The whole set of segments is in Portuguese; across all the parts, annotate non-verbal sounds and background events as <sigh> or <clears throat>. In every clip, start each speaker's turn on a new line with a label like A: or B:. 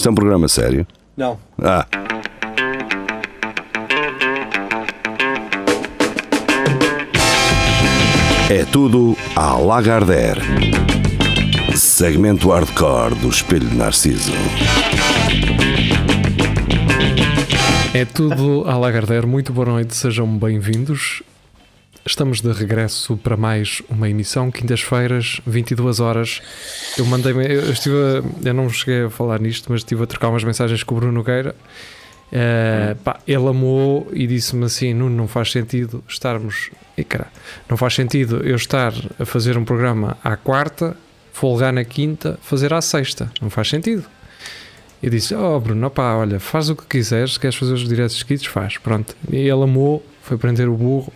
A: Isto é um programa sério?
B: Não.
A: Ah. É tudo à Lagardère. Segmento hardcore do Espelho de Narciso.
C: É tudo à Lagardère. Muito boa noite, sejam bem-vindos. Estamos de regresso para mais uma emissão, quintas-feiras, 22 horas. Eu mandei eu estive a, eu não cheguei a falar nisto, mas estive a trocar umas mensagens com o Bruno Nogueira. Uh, pá, ele amou e disse-me assim: Nuno, não faz sentido estarmos. E cara, não faz sentido eu estar a fazer um programa à quarta, folgar na quinta, fazer à sexta. Não faz sentido. Eu disse: Oh, Bruno, opá, olha, faz o que quiseres, queres fazer os diretos seguidos, faz. Pronto. E ele amou, foi prender o burro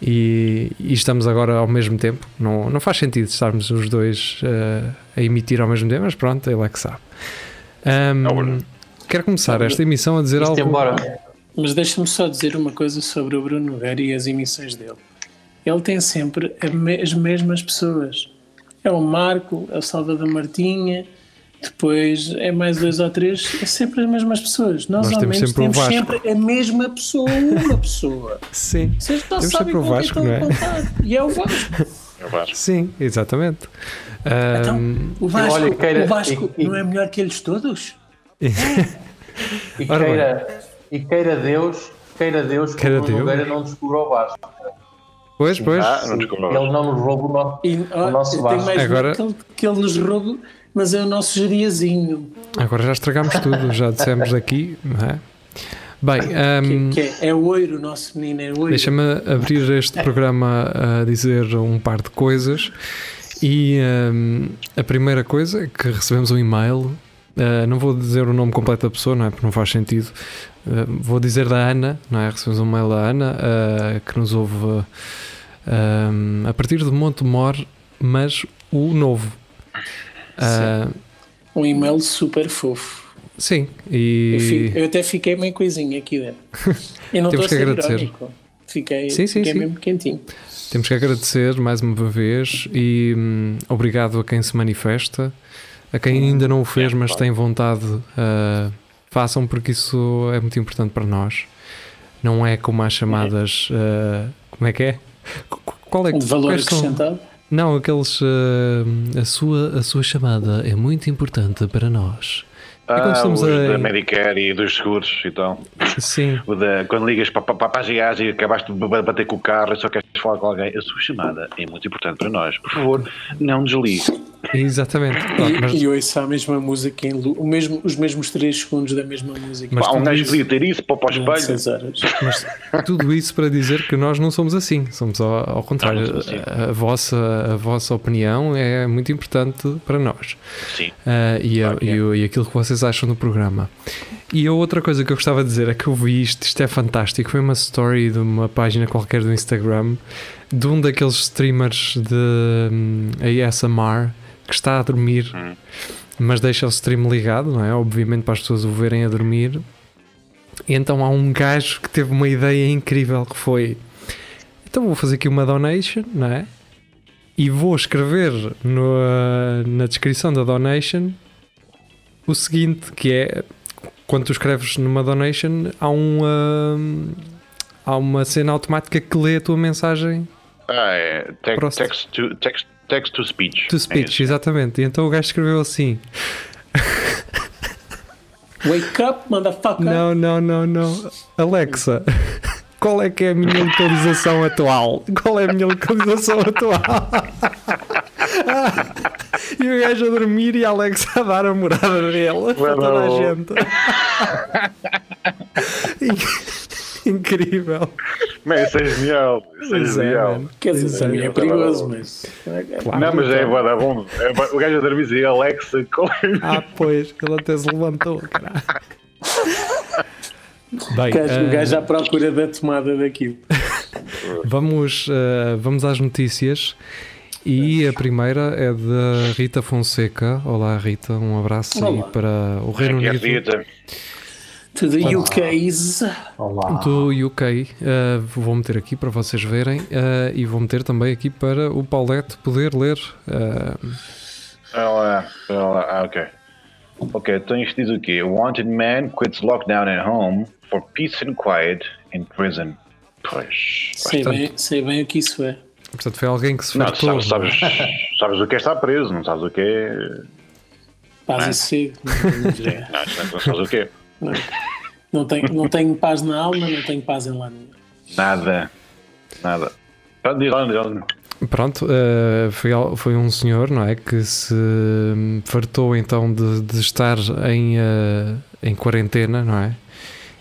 C: e, e, estamos agora ao mesmo tempo. Não, não faz sentido estarmos os dois uh, a emitir ao mesmo tempo, mas pronto, ele é que sabe. Um, quero começar esta emissão a dizer Isto algo. Embora.
D: Mas deixa-me só dizer uma coisa sobre o Bruno Nogueira e as emissões dele. Ele tem sempre as mesmas pessoas. É o Marco, é o Salvador Martinha, depois é mais dois ou três, é sempre as mesmas pessoas. Nós, Nós temos, sempre, temos sempre a mesma pessoa, uma pessoa. <laughs>
C: Sim.
D: Vocês não temos sabem sempre o Vasco, não é? E é o Vasco.
C: É o Vasco. Sim, exatamente.
D: Então, um, o Vasco, olha, queira, o Vasco e, e, não é melhor que eles todos?
E: É. e, queira, e queira Deus, queira Deus que queira o Deus. Nogueira não descubra o Vasco.
C: Pois, pois.
E: Ah, não ele não nos rouba o nosso, e, o nosso Vasco.
D: mais Agora... que, ele, que ele nos rouba mas é o nosso geriazinho.
C: Agora já estragámos tudo, já dissemos aqui, não é? Bem, um,
D: que, que é, é oiro, o nosso menino é oiro.
C: Deixa-me abrir este programa a dizer um par de coisas. E um, a primeira coisa é que recebemos um e-mail. Uh, não vou dizer o nome completo da pessoa, não é? Porque não faz sentido. Uh, vou dizer da Ana, não é? Recebemos um e-mail da Ana uh, que nos ouve a partir de Montemor, mas o novo.
D: Uh, um e-mail super fofo.
C: Sim, e.
D: Eu, fico, eu, até fiquei meio coisinha aqui dentro. <laughs> E não
C: Temos que agradecer.
D: Irónico. Fiquei, sim, sim, fiquei sim. mesmo quentinho.
C: Temos que agradecer mais uma vez e hum, obrigado a quem se manifesta, a quem ainda não o fez, mas tem vontade, uh, façam porque isso é muito importante para nós. Não é como as chamadas. Uh, como é que é?
D: Qual é que, o valor acrescentado? São?
C: Não, aqueles. Uh, a, sua, a sua chamada é muito importante para nós.
F: Ah, os a... da Medicare e dos seguros e tal.
C: Sim.
F: Da, quando ligas para, para, para a GAs e acabaste de bater com o carro e só queres falar com alguém, a sua chamada é muito importante para nós. Por favor, não desligue.
C: Exatamente.
D: E, mas... e ouço a mesma música, em, o mesmo, os mesmos 3 segundos da mesma música.
F: Mas Pá, um gajo podia ter isso para o espelho.
C: Mas tudo isso para dizer que nós não somos assim, somos ao, ao contrário. Não, assim. a, a, vossa, a vossa opinião é muito importante para nós.
F: Sim.
C: Uh, e, a, é. e, e aquilo que vocês acham do programa. E a outra coisa que eu gostava de dizer é que eu vi isto, isto é fantástico. Foi uma story de uma página qualquer do Instagram de um daqueles streamers de um, ASMR que está a dormir, hum. mas deixa o stream ligado, não é? Obviamente para as pessoas o verem a dormir. E então há um gajo que teve uma ideia incrível que foi: então vou fazer aqui uma donation, não é? E vou escrever no, na descrição da donation o seguinte, que é quando tu escreves numa donation há um uh, há uma cena automática que lê a tua mensagem.
F: Ah, é text, to, text, Text to speech.
C: To speech, é exatamente. E então o gajo escreveu assim.
D: Wake up, motherfucker.
C: Não, não, não, não. Alexa, qual é que é a minha localização atual? Qual é a minha localização atual? <laughs> e o gajo a dormir e a Alexa a dar a morada dele para toda a gente. <laughs> <laughs> Incrível.
F: Mas isso é genial. Isso é, é genial.
D: Quer dizer, é, é perigoso, mas.
F: Claro, não, mas é boa bom. É, o gajo a dormir e Alexa.
C: Ah, pois, ele até se levantou, caralho.
D: Bem, o gajo uh... à procura da tomada daquilo. <laughs>
C: vamos, uh, vamos às notícias. E a primeira é da Rita Fonseca. Olá, Rita, um abraço Olá. aí para o Reino Unido. Rita.
D: To the UKs.
C: Olá. Do UK. Uh, eh, vou meter aqui para vocês verem uh, e vou meter também aqui para o Paulette poder ler. Uh.
F: Ah, ok. Ok, então isto diz o quê? Wanted man quits lockdown at home for peace and quiet in prison. Pois.
D: Sei bem, sei bem o que isso é.
C: Portanto, foi alguém que se
F: Não,
C: fartou.
F: sabes, sabes, sabes o que é estar preso, não sabes o que é.
D: Paz
F: É.
D: e sossego. Não,
F: Não, não sabes o que é.
D: Não, não, tenho, não tenho paz na alma, não tenho paz em nenhum.
F: Nada. Nada. Lá, lá.
C: Pronto, eh, foi, foi um senhor, não é? Que se hum, fartou então de, de estar em, eh, em quarentena, não é?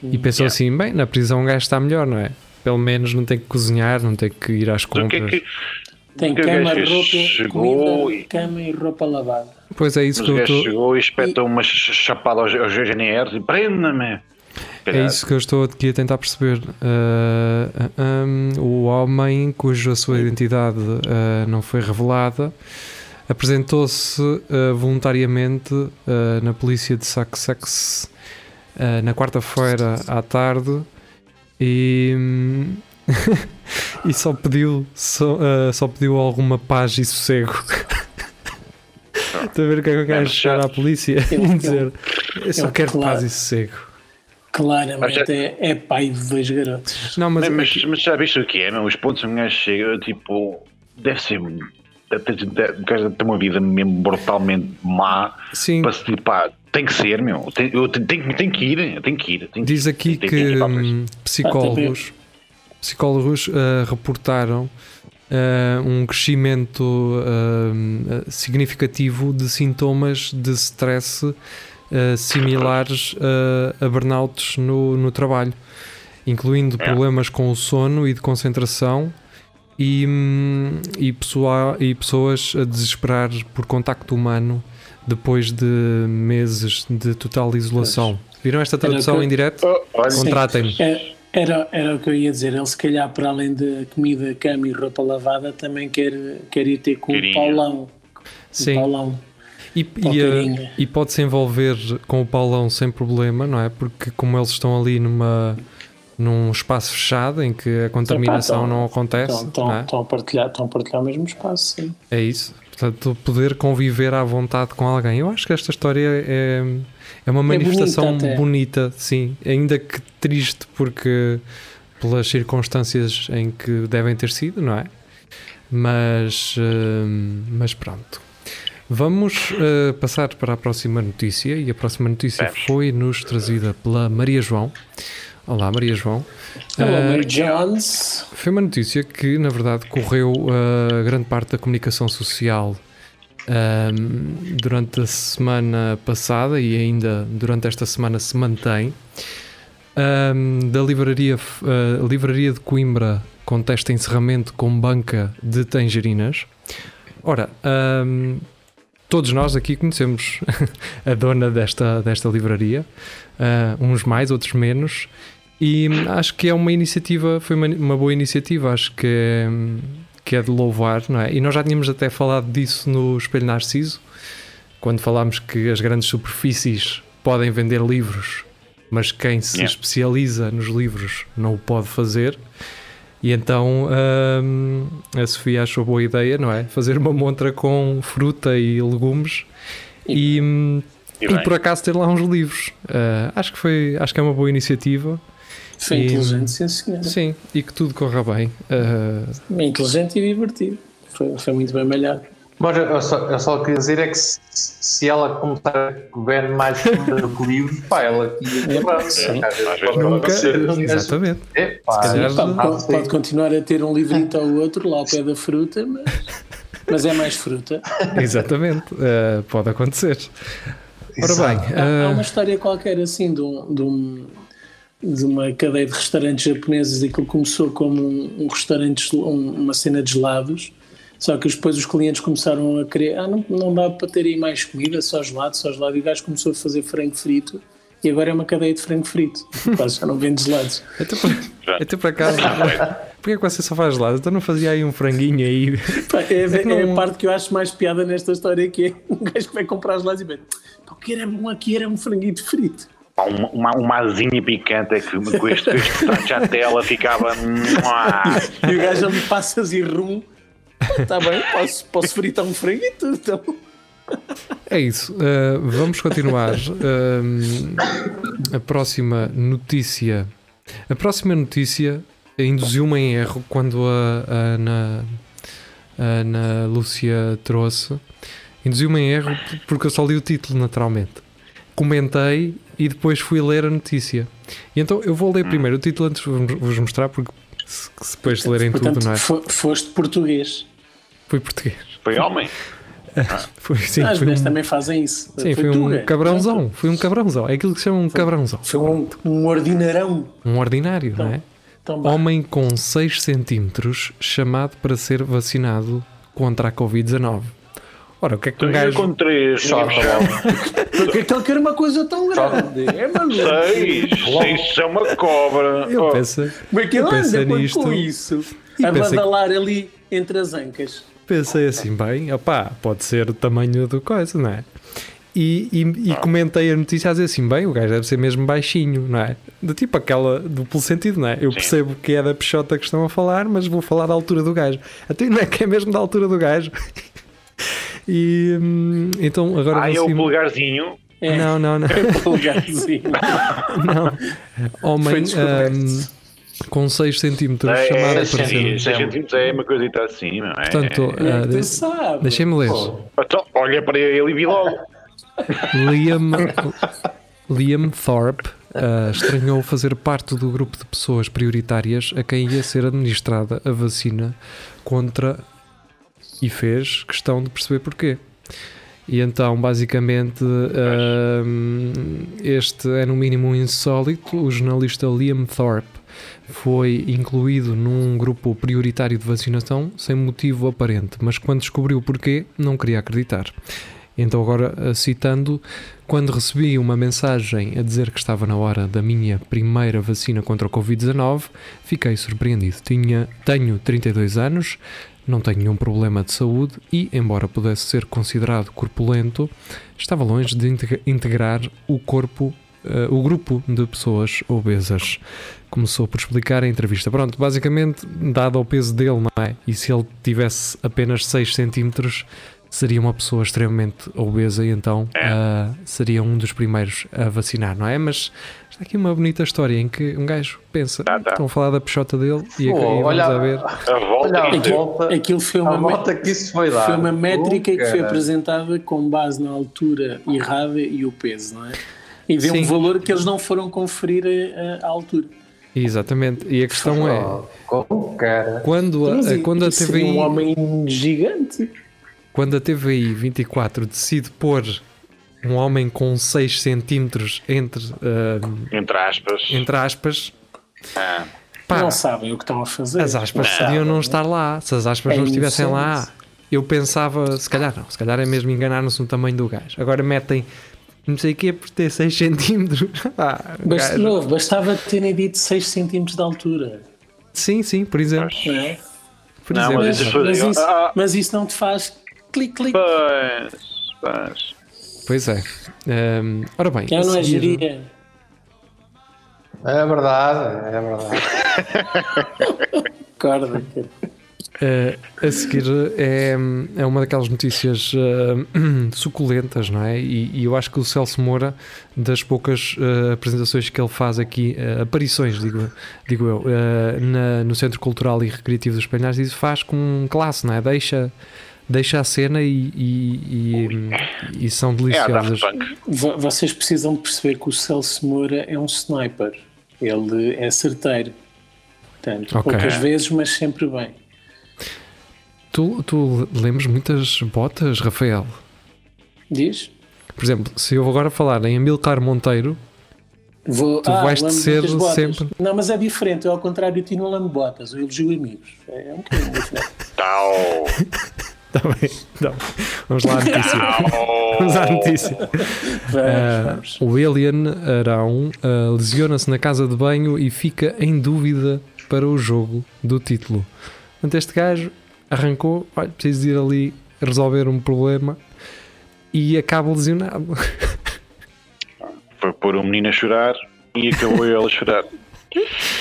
C: E pensou
F: Yeah.
C: assim: bem, na prisão um gajo está melhor, não é? Pelo menos não tem que cozinhar, não tem que ir às
F: o que é
C: compras.
F: que.
D: Tem
F: O que é que
D: cama, roupa,
F: Chegou
D: comida,
F: e-
D: cama e roupa lavada.
C: Pois é isso
F: Mas
C: que eu estou.
F: chegou e espetou uma ch- chapada aos, aos GNRs e prenda-me.
C: É isso que eu estou aqui a tentar perceber. Ah, ah, hum, o homem cuja sua identidade ah, não foi revelada apresentou-se ah, voluntariamente ah, na polícia de Sussex ah, na quarta-feira à tarde e, hum, <laughs> e só pediu só, só pediu alguma paz e sossego. Estou a ver o que é que eu quero
F: Mas
C: chegar
F: já-
C: à polícia e
D: Eu-
C: dizer eu só
D: eu-
C: quero
D: claro.
C: paz e sossego.
D: Claramente é, é pai de dois garotos.
C: Não, mas,
F: Mas, mas, mas já viste o que é? Meu? Os pontos que um gajo chega, tipo, deve ser. O gajo ter uma vida mesmo brutalmente má
C: sim,
F: para se tipo, pá, tem que ser, meu. Tem, eu tenho, tenho, tenho que ir, tenho que ir. Tenho que
C: diz aqui
F: tem-
C: que
F: tem ir
C: hum, psicólogos, psicólogos ah, reportaram ah, um crescimento ah, significativo de sintomas de stress ah, similares a burnouts no, no trabalho, incluindo
F: É.
C: problemas com o sono e de concentração. E, hum, e, pessoa, e pessoas a desesperar por contacto humano depois de meses de total isolação. Viram esta tradução em direto?
D: Sim.
C: Contratem-me.
D: Era, era o que eu ia dizer. Ele, se calhar, para além de comida, cama e roupa lavada, também quer, quer ir ter com o. Paulão.
C: Sim.
D: O Paulão.
C: E, e, e pode-se envolver com o Paulão sem problema, não é? Porque como eles estão ali numa, num espaço fechado em que a contaminação
D: Então,
C: não acontece,
D: Estão, estão,
C: não é?
D: estão a partilhar, estão a partilhar o mesmo espaço. Sim.
C: É isso. Portanto, poder conviver à vontade com alguém. Eu acho que esta história é, é uma manifestação
D: bonita
C: bonita, sim. Ainda que triste, porque pelas circunstâncias em que devem ter sido, não é? Mas, hum, mas pronto. Vamos uh, passar para a próxima notícia. E a próxima notícia
F: Vamos.
C: foi-nos trazida pela Maria João. Olá, Maria João.
D: Hello,
C: Uh,
D: Mary Jones.
C: foi uma notícia que, na verdade, correu a grande parte da comunicação social ahm, durante a semana passada e ainda durante esta semana se mantém. Ahm, da livraria, ah, livraria de Coimbra contesta encerramento com banca de tangerinas. Ora, ahm, todos nós aqui conhecemos <laughs> a dona desta, desta livraria, ah, uns mais, outros menos. E hum, acho que é uma iniciativa, foi uma, uma boa iniciativa, acho que é, hum, que é de louvar, não é? E nós já tínhamos até falado disso no Espelho Narciso, quando falámos que as grandes superfícies podem vender livros, mas quem se
F: Yeah.
C: especializa nos livros não o pode fazer. E então hum, a Sofia achou boa ideia, não é? Fazer uma montra com fruta e legumes e, hum,
F: E
C: e
F: bem.
C: por acaso ter lá uns livros. Ah, acho que foi, acho que é uma boa iniciativa.
D: Foi
C: E-
D: inteligente, sim, senhora.
C: Sim, e que tudo corra bem. Ah,
D: Inteligente e divertido. Foi, foi muito bem malhado.
E: Mas eu só, eu só queria dizer é que se, se ela começar a ver mais que livros, <laughs> pá, ela aqui ia quebrar. Vezes pode
F: pode
E: acontecer.
C: exatamente.
E: É, pá,
C: Se calhar-
E: sim,
D: Pá, pode, continuar a ter um livrito ou outro lá ao pé da fruta, mas, mas é mais fruta. <laughs>
C: Exatamente. Ah, pode acontecer. Ora bem,
D: Há, há uma
C: ah,
D: história qualquer assim de, um, de, um- de uma cadeia de restaurantes japoneses e que começou como um, um restaurante, um- uma cena de gelados, só que depois os clientes começaram a querer, ah, não, não dá para ter aí mais comida, só gelado, só gelado, e o gajo começou a fazer frango frito. E agora é uma cadeia de frango frito. Quase já não vende gelados. <laughs>
C: até por, até por acaso, porquê que você só faz gelado? Então não fazia aí um franguinho aí?
D: É,
C: É
D: é
C: não-
D: a parte que eu acho mais piada nesta história que é <laughs> um gajo que vai comprar gelados e "Pá, o que era bom aqui era um franguito frito.
F: Uma, uma, uma asinha picante é que com este, com este tela ficava.
D: E o gajo ali passas e rum. Está bem, posso, posso fritar um franguito. Então.
C: É isso. Uh, vamos continuar. Uh, a próxima notícia. A próxima notícia induziu-me em erro quando a, a Ana, a Ana Lúcia trouxe. Induziu-me em erro porque eu só li o título, naturalmente. Comentei e depois fui ler a notícia. E então eu vou ler primeiro o título antes de vos mostrar, porque se, se depois de lerem
D: Portanto,
C: tudo, não é?
D: Foste português.
C: Fui português.
F: Foi homem. <laughs>
C: foi, sim,
D: Às
C: foi
D: vezes
C: um,
D: também fazem isso.
C: sim, foi, um cabrãozão. Foi um cabrãozão. É aquilo que se chama um cabrãozão.
D: Foi um, um ordinarão.
C: Um ordinário,
D: Então,
C: não é?
D: Então, vá.
C: Homem com 6 centímetros chamado para ser vacinado contra a Covid-19. Ora, o que é que um gajo.
F: com três.
E: Choca
F: ninguém
E: logo.
D: Porque aquele quer uma coisa tão grande. É maluco.
F: Seis. Seis é uma cobra.
C: Eu
F: Oh,
C: penso,
D: Como é que ele anda com-
C: nisto
D: com isso?
C: e
D: A
C: pensei que-
D: badalar ali entre as ancas.
C: pensei assim, bem, opá, pode ser o tamanho do coisa, não é? E, e, e comentei a notícia a dizer assim, bem, o gajo deve ser mesmo baixinho, não é? De tipo aquela duplo sentido, não é? Eu
F: Sim.
C: percebo que é da peixota que estão a falar, mas vou falar da altura do gajo. Até não é que é mesmo da altura do gajo. E hum, então agora
F: Ah, é o polegarzinho.
D: É,
C: Não, não, não. <laughs>
D: polegarzinho. <laughs>
C: não. Homem hum, com 6 centímetros
F: É,
C: chamado
F: é,
C: para
F: seis
C: ser.
F: seis centímetros é uma coisita assim, não é?
C: Portanto,
D: É sabes.
C: deixem-me ler.
F: Então, olha para ele e vi logo.
C: Liam, Liam Thorpe ah, estranhou fazer parte do grupo de pessoas prioritárias a quem ia ser administrada a vacina contra e fez questão de perceber porquê. E então, basicamente, ah, este é no mínimo insólito. O jornalista Liam Thorpe foi incluído num grupo prioritário de vacinação sem motivo aparente, mas quando descobriu porquê, não queria acreditar. Então, agora eh, citando, quando recebi uma mensagem a dizer que estava na hora da minha primeira vacina contra o Covid-19, fiquei surpreendido. Tinha, tenho 32 anos, não tenho nenhum problema de saúde e, embora pudesse ser considerado corpulento, estava longe de integra- integrar o corpo, eh, o grupo de pessoas obesas. Começou por explicar a entrevista. Pronto, basicamente, dado ao peso dele, não é? E se ele tivesse apenas 6 centímetros, seria uma pessoa extremamente obesa e então ah, seria um dos primeiros a vacinar, não é? Mas está aqui uma bonita história em que um gajo pensa,
F: Tá, tá.
C: estão a falar da peixota dele e,
E: Pô,
C: e vamos
E: olha-
C: a ver.
F: A volta
E: Olha,
F: que
E: a
F: isto-
E: volta,
D: Aquilo foi
E: a
D: uma,
E: volta que isso foi dar.
D: foi uma métrica
E: Oh,
D: que foi apresentada com base na altura errada e o peso, não é? E deu
C: Sim.
D: um valor que eles não foram conferir a- a- à altura.
C: Exatamente. E a questão é,
E: Oh, como, cara.
C: quando a, quando a TVI
D: um homem gigante.
C: Quando a TVI 24 decide pôr um homem com 6 centímetros entre, ah,
F: Entre aspas.
C: entre aspas,
F: Ah,
C: pá,
D: Não sabem o que estão a fazer.
C: as aspas
D: Não
C: podiam não estar lá. Se as aspas
D: É
C: não estivessem lá,
D: inocente.
C: eu pensava, se calhar não, se calhar é mesmo enganaram-se no tamanho do gajo. Agora metem não sei o que por ter 6 centímetros. <laughs> Ah,
D: Bast-
C: gajo-
D: não, bastava terem dito 6 cm de altura.
C: Sim, sim, por exemplo.
D: É?
C: Por
F: Não,
C: exemplo.
F: mas
D: isso não te faz clique, clique.
F: pois, pois.
C: Pois é. Ahm, ora bem,
D: Já não é geria.
E: É verdade, é verdade. <laughs>
D: Corda.
C: Uh, a seguir é, é uma daquelas notícias uh, <clears throat> suculentas, não é? E, e eu acho que o Celso Moura, das poucas uh, apresentações que ele faz aqui, uh, aparições, digo, digo eu, uh, na- no Centro Cultural e Recreativo dos Penhais, isso faz com classe, não é? Deixa, deixa a cena e, e, e- e são
F: É
C: deliciosas.
D: Vo- Vocês precisam de perceber que o Celso Moura é um sniper. Ele é certeiro. Portanto,
C: Ok.
D: poucas vezes, mas sempre bem.
C: Tu, tu lembras muitas botas, Rafael?
D: Diz?
C: Por exemplo, se eu agora falar em Amilcar Monteiro,
D: Vou,
C: Tu vais
D: lamo
C: ser sempre-
D: Não, mas é diferente. Eu, ao contrário, de ti não lamo botas. Eu elogio amigos. É um bocadinho <laughs> diferente.
F: Tal.
C: Está bem, tá bem. Vamos lá à notícia. Vamos à notícia.
D: Vamos, vamos.
C: o Elian Arão ah, lesiona-se na casa de banho e fica em dúvida para o jogo do título. Portanto, este gajo arrancou, olha, preciso ir ali resolver um problema e acaba lesionado.
F: Foi pôr um menino a chorar e acabou ele a chorar. <laughs>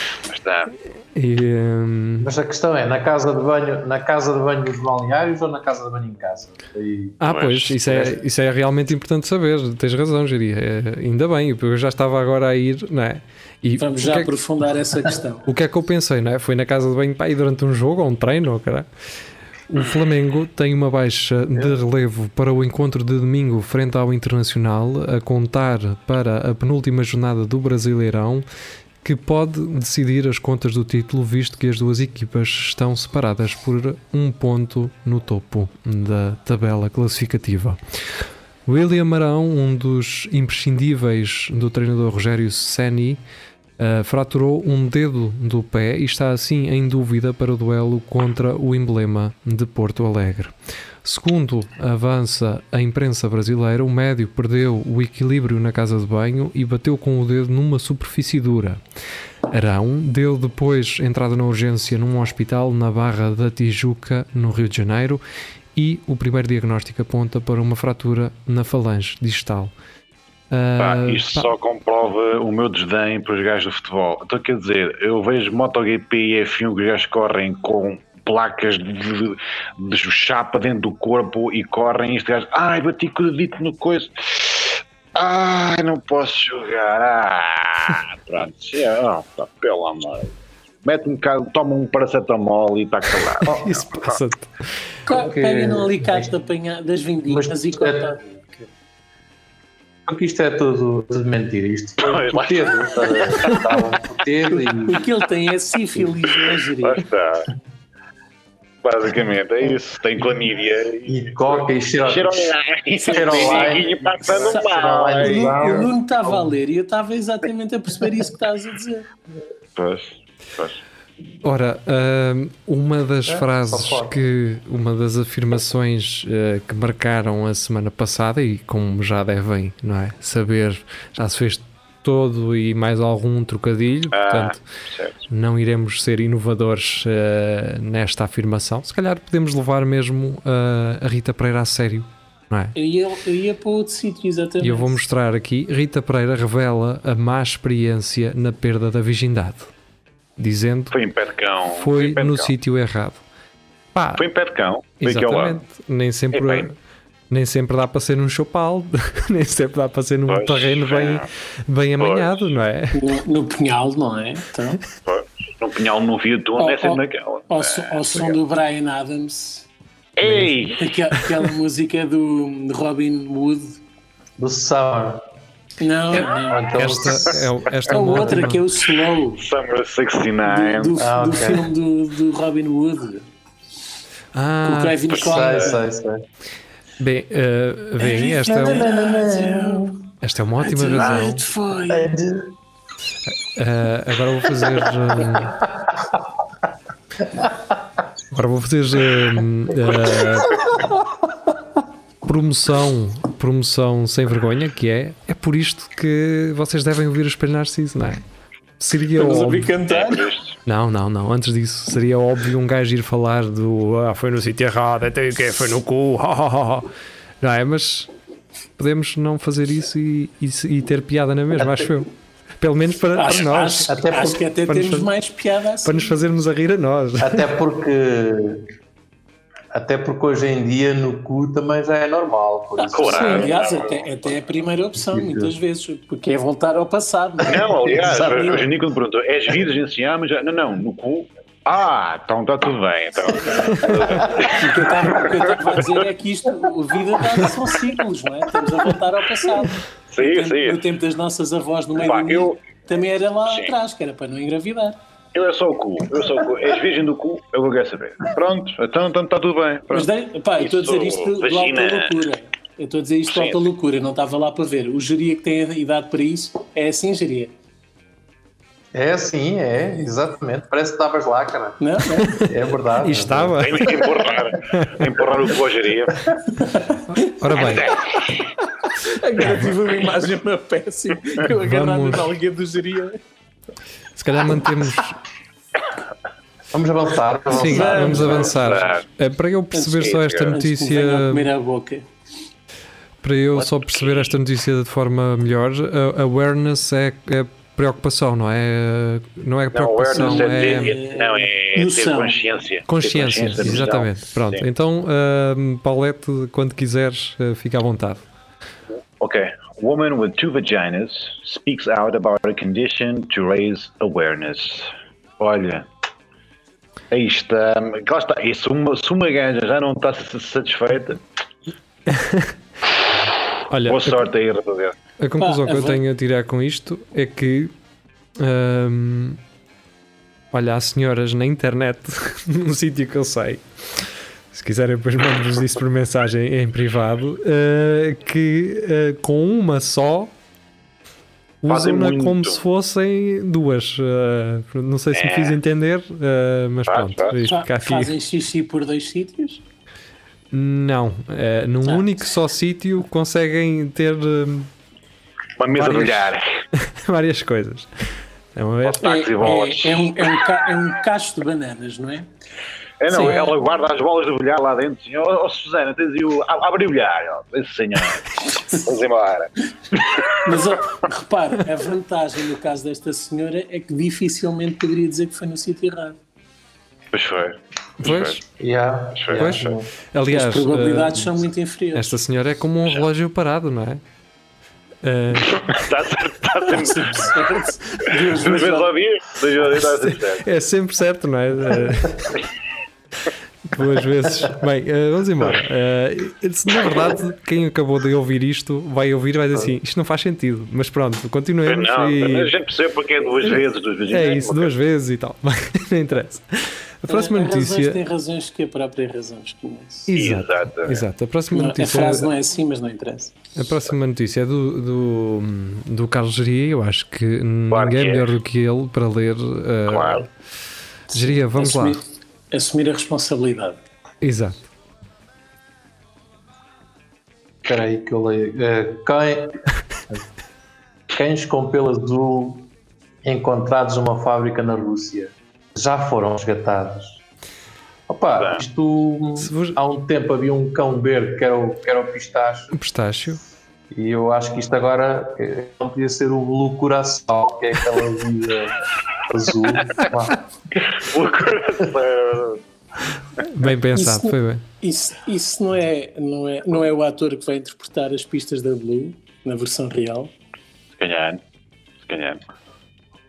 F: está.
C: E, hum,
E: Mas a questão é, na casa de banho, na casa de banho dos balneários ou na casa de banho em casa? Aí,
C: Ah,
F: Pois,
C: pois, isso é, isso é realmente importante saber. Tens razão, Jiria. É, ainda bem, eu já estava agora a ir, não é? E
D: Vamos já
C: que é,
D: aprofundar essa <laughs> questão.
C: o que é que eu pensei, não é? Foi na casa de banho para ir durante um jogo ou um treino, ou caralho. O Flamengo tem uma baixa de relevo para o encontro de domingo frente ao Internacional, a contar para a penúltima jornada do Brasileirão, que pode decidir as contas do título, visto que as duas equipas estão separadas por um ponto no topo da tabela classificativa. William Arão, um dos imprescindíveis do treinador Rogério Ceni, Uh, fraturou um dedo do pé e está assim em dúvida para o duelo contra o emblema de Porto Alegre. Segundo avança a imprensa brasileira, o médio perdeu o equilíbrio na casa de banho e bateu com o dedo numa superfície dura. Arão deu depois entrada na urgência num hospital na Barra da Tijuca, no Rio de Janeiro, e o primeiro diagnóstico aponta para uma fratura na falange distal.
F: Pá,
C: Uh,
F: isto
C: pá,
F: só comprova o meu desdém para os gajos do futebol. Então, quer dizer, eu vejo MotoGP e F1 que os gajos correm com placas de, de, de chapa dentro do corpo e correm e este gajo, ai, bati com o dedito no coisa. Ai, não posso jogar. Ah, <laughs> pronto. É, oh, pá, pelo amor. Mete um bocado, toma um paracetamol e está calado. <laughs>
C: Isso passa-te.
D: Co-
E: Ok.
D: Pega no alicate apanhar das vindimas
E: Mas-
D: e corta.
E: Porque isto é tudo de mentira. Isto dedo. Estavam por dedo e
D: O que ele tem é sífilis, não é,
F: está. Basicamente é isso. Tem clamídia e.
E: e coca e cheira.
F: Cheira
E: Cheira ao
F: e passando
D: Sa-
F: mal.
D: O. O Nuno estava a ler e eu estava exatamente a perceber isso que estás a dizer.
F: Pois, pois.
C: Ora, uma das
E: É,
C: frases que, uma das afirmações eh, que marcaram a semana passada, e como já devem não é, saber, já se fez todo e mais algum trocadilho,
F: Ah,
C: portanto
F: certo.
C: não iremos ser inovadores eh, nesta afirmação. Se calhar podemos levar mesmo eh, a Rita Pereira a sério, não é?
D: Eu ia, eu ia para outro sítio, exatamente.
C: E eu vou mostrar aqui: Rita Pereira revela a má experiência na perda da virgindade, dizendo
F: Foi em pé de cão.
C: foi
F: de
C: no
F: cão.
C: sítio errado. Pá,
F: Foi em pé de cão. Foi
C: exatamente. Nem sempre,
F: É
C: nem sempre dá para ser num chopal, <laughs> nem sempre dá para ser num
F: Pois,
C: terreno bem, bem
F: Pois.
C: amanhado, não é?
D: No, no punhal, não é? Então,
F: Pois. Num pinhal no viaduto,
D: Oh,
F: é sempre
D: oh,
F: naquela.
D: ao, ao som do Brian Adams,
F: Ei!
D: aquela, aquela música do de Robin Wood.
E: do Summer.
D: Não,
E: Ou
D: não.
E: então,
C: Esta é, esta
D: A
C: é uma
D: outra que é o Slow,
F: Summer 69.
D: do, do,
E: Ah,
D: do
E: ok.
D: filme do, do Robin Wood, com o
C: Ah,
D: Kevin
E: sei, sei, sei.
C: bem, eh, bem, esta é, um- esta é uma ótima razão. Eh, agora vou fazer. eh, agora vou fazer. eh, promoção, promoção sem vergonha, que é. É por isto que vocês devem ouvir o Espelho Narciso, não é? Seria
D: Vamos
C: óbvio.
D: ouvir cantar.
C: Não, não, não. Antes disso, seria óbvio um gajo ir falar do. Ah, foi no sítio errado, até o que Foi no cu. <laughs> Não é? Mas podemos não fazer isso e, e, e ter piada na mesma, acho eu. Pelo menos para, para
D: Acho,
C: nós.
D: acho,
E: Até
D: acho
E: porque-
D: que até temos
C: fazer-
D: mais piada assim.
C: para nos fazermos a rir a nós.
E: Até porque. Até porque hoje em dia no cu também já é normal. Por isso,
F: Claro.
D: Sim, aliás, até, até é a primeira opção, muitas vezes, porque é voltar ao passado. Não, é?
F: Não, aliás, hoje em dia quando perguntou, és virgem assim? Ah, mas já, não, não, no cu. Ah, então está tudo bem. Então. <laughs>
D: O que eu estava eu a dizer é que isto, a vida dada são ciclos, não é? Estamos a voltar ao passado.
F: Sim,
D: no, tempo,
F: sim.
D: no tempo das nossas avós no meio
F: Pá,
D: do
F: eu-
D: mundo, também era lá
F: Sim.
D: atrás, que era para não engravidar.
F: Eu é só o cu, eu sou o cu. És virgem do cu, eu vou querer saber. Pronto, então então está tudo bem.
D: Mas
F: Pronto.
D: dei, pá, eu estou a dizer
F: Isso,
D: isto de alta loucura. Eu estou a dizer isto de
F: Sim.
D: alta loucura, não estava lá para ver. O geria que tem a idade para isso é assim, geria.
E: É assim, é, exatamente. Parece que estavas lá, cara.
D: Não, não.
E: É verdade.
C: E estava.
F: Tem que empurrar, empurrar o geria.
C: Ora bem,
D: Agora tive uma imagem na péssima. Eu agarrado
C: Vamos.
D: na alguém do geria.
C: Se calhar mantemos. <laughs>
E: Vamos avançar.
C: Sim,
E: avançar.
C: vamos avançar.
F: avançar.
C: Eh, Para eu perceber só esta notícia. Para eu só perceber esta notícia de forma melhor, a awareness é, é preocupação, não é? Não é preocupação,
F: não,
C: é,
F: é, não, é ter consciência.
C: Consciência, consciência exatamente. Pronto, Sim. então, uh, Paulette, quando quiseres, uh, fica à vontade.
F: Ok. Woman with two vaginas speaks out about a condition to raise awareness. Olha, aí está. Lá está. E se uma, se uma gaja já não está satisfeita. <laughs> Olha, Boa sorte aí, rapaziada.
C: A conclusão que eu tenho a tirar com isto é que. Hum, olha, há senhoras na internet, <laughs> num sítio que eu sei, se quiserem, depois mando-vos isso por mensagem em privado, uh, que uh, com uma só usam-na como se fossem duas. Uh, não sei se é. me fiz entender, mas faz, pronto. Faz.
D: Fa fazem xixi por dois sítios?
C: Não, num ah. único só sítio conseguem ter
F: uma mesa várias, de <laughs>
C: várias coisas.
D: É, uma vez. É, é, é, um, é, um, é um cacho de bananas, não é?
F: É, não, Sim. ela guarda as bolas de bilhar lá dentro. Assim, oh, oh Susana, tens aí o. Abre o bilhar. Esse senhor. <laughs> Vamos embora.
D: Mas oh, repara, a vantagem no caso desta senhora é que dificilmente poderia dizer que foi no sítio errado.
F: Pois foi.
C: Pois,
E: yeah.
C: pois. pois. Aliás,
D: as probabilidades uh, são muito inferiores.
C: Esta senhora é como um relógio parado, não é?
F: Está certo, está sempre certo. Duas vezes ao dia, está sempre certo.
C: É sempre certo, não é? <laughs> Duas vezes. Bem, uh, vamos embora. Uh, na verdade, quem acabou de ouvir isto vai ouvir e vai dizer assim: isto não faz sentido. Mas pronto, continuemos.
F: Não, e... a gente percebe porque é duas vezes, duas vezes.
C: É isso, duas vezes e tal. <laughs> não interessa. A próxima notícia. Razões
D: tem razões que a própria razão esconde-se.
C: Exato, exato. A próxima
D: não,
C: notícia.
D: A frase não é assim, mas não interessa.
C: A próxima notícia é do, do, do Carlos Geria. Eu acho que claro ninguém que é melhor do que ele para ler. Uh... Claro. Geria, vamos
D: assumir,
C: lá.
D: Assumir a responsabilidade.
C: Exato.
E: Espera aí que eu leio. Uh, quem... Cães com pelo azul encontrados numa fábrica na Rússia já foram resgatados. Opa, isto vos... há um tempo havia um cão verde que era o, que era o pistacho.
C: O pistacho.
E: E eu acho que isto agora eh, não podia ser o Blue Curaçao, que é aquela vida azul. <laughs>
C: bem pensado,
D: isso,
C: foi bem.
D: Isso, isso não, é, não, é, não é o ator que vai interpretar as pistas da Blue na versão real?
F: Se calhar. Se calhar.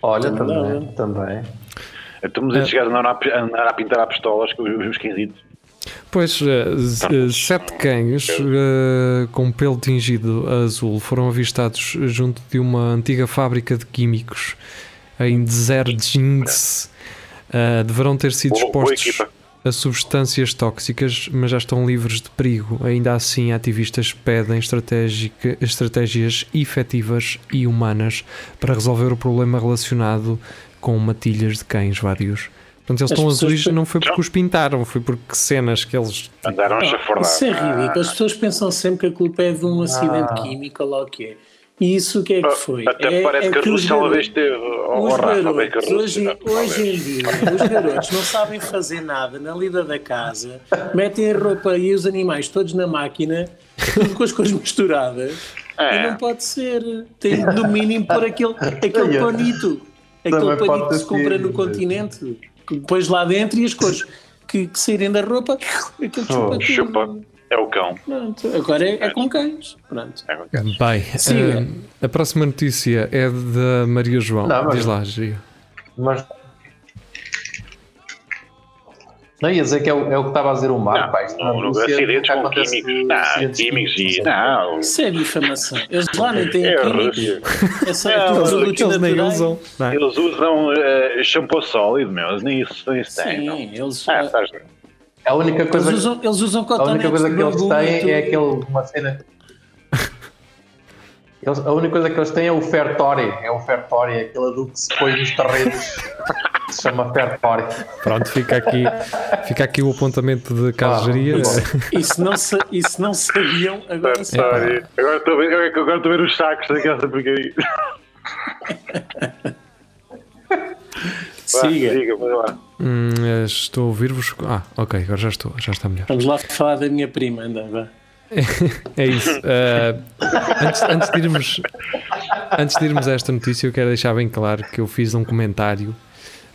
E: Olha, também. Não. também.
F: Estamos a é. chegar a andar a, andar a pintar a pistolas com os, os cãezitos.
C: Pois, uh, sete cães uh, com pelo tingido azul foram avistados junto de uma antiga fábrica de químicos em Dzerdzhinsk. Uh, deverão ter sido expostos a substâncias tóxicas, mas já estão livres de perigo. Ainda assim, ativistas pedem estratégias efetivas e humanas para resolver o problema relacionado com matilhas de cães vários. Portanto, eles As estão azuis não foi porque os pintaram, foi porque cenas que eles.
F: Andaram a chafurdar.
D: Isso é ridículo. As pessoas pensam sempre que a culpa é de um acidente ah. químico ou lá o que é. E isso o que é que foi?
F: Até é, parece é que a Rússia uma vez teve.
D: Os garotos, hoje, hoje em dia, os garotos não sabem fazer nada na lida da casa, metem a roupa e os animais todos na máquina, com as coisas misturadas. É. E não pode ser. Tem no mínimo por aquele, aquele panito aquele palito que se compra no continente, depois lá dentro e as cores que, que saírem da roupa, aquele
F: oh, chupa. É o cão.
D: Pronto, agora é, é com cães. Pronto. É com
C: cães. Bem, uh, a próxima notícia é da Maria João. Não, Diz lá, Gio.
E: Mas não, ia dizer que é o, é o que estava a dizer o Marco.
F: Não, não, não acidentes com químicos. Não, químicos e. Não.
D: Isso é difamação. Eles lá nem têm é químicos. É só
C: não, produtos eles nem usam.
F: Não. Eles usam uh, shampoo sólido, meu. Eles nem isso, nem isso
D: têm. Sim, eles. Ah,
E: a única coisa,
D: eles usam, eles usam
E: A única coisa que eles têm é aquele, uma cena. Eles, a única coisa que eles têm é o Fertori. É o Fertori, aquele adulto que se põe nos terrenos. <laughs> se chama Fertori.
C: Pronto, fica aqui, fica aqui o apontamento de carrogeria.
D: Ah, <laughs> isso, não, isso não sabiam, agora sim.
F: É, agora estou a ver, agora estou a ver os sacos daquela porcaria. <laughs>
D: Siga. Siga,
F: lá.
C: Hum, estou a ouvir-vos. Ah, ok, agora já estou, já está melhor.
D: Vamos lá falar da minha prima, anda, vá. <laughs>
C: é isso. Uh, antes, antes, de irmos, antes de irmos a esta notícia, eu quero deixar bem claro que eu fiz um comentário,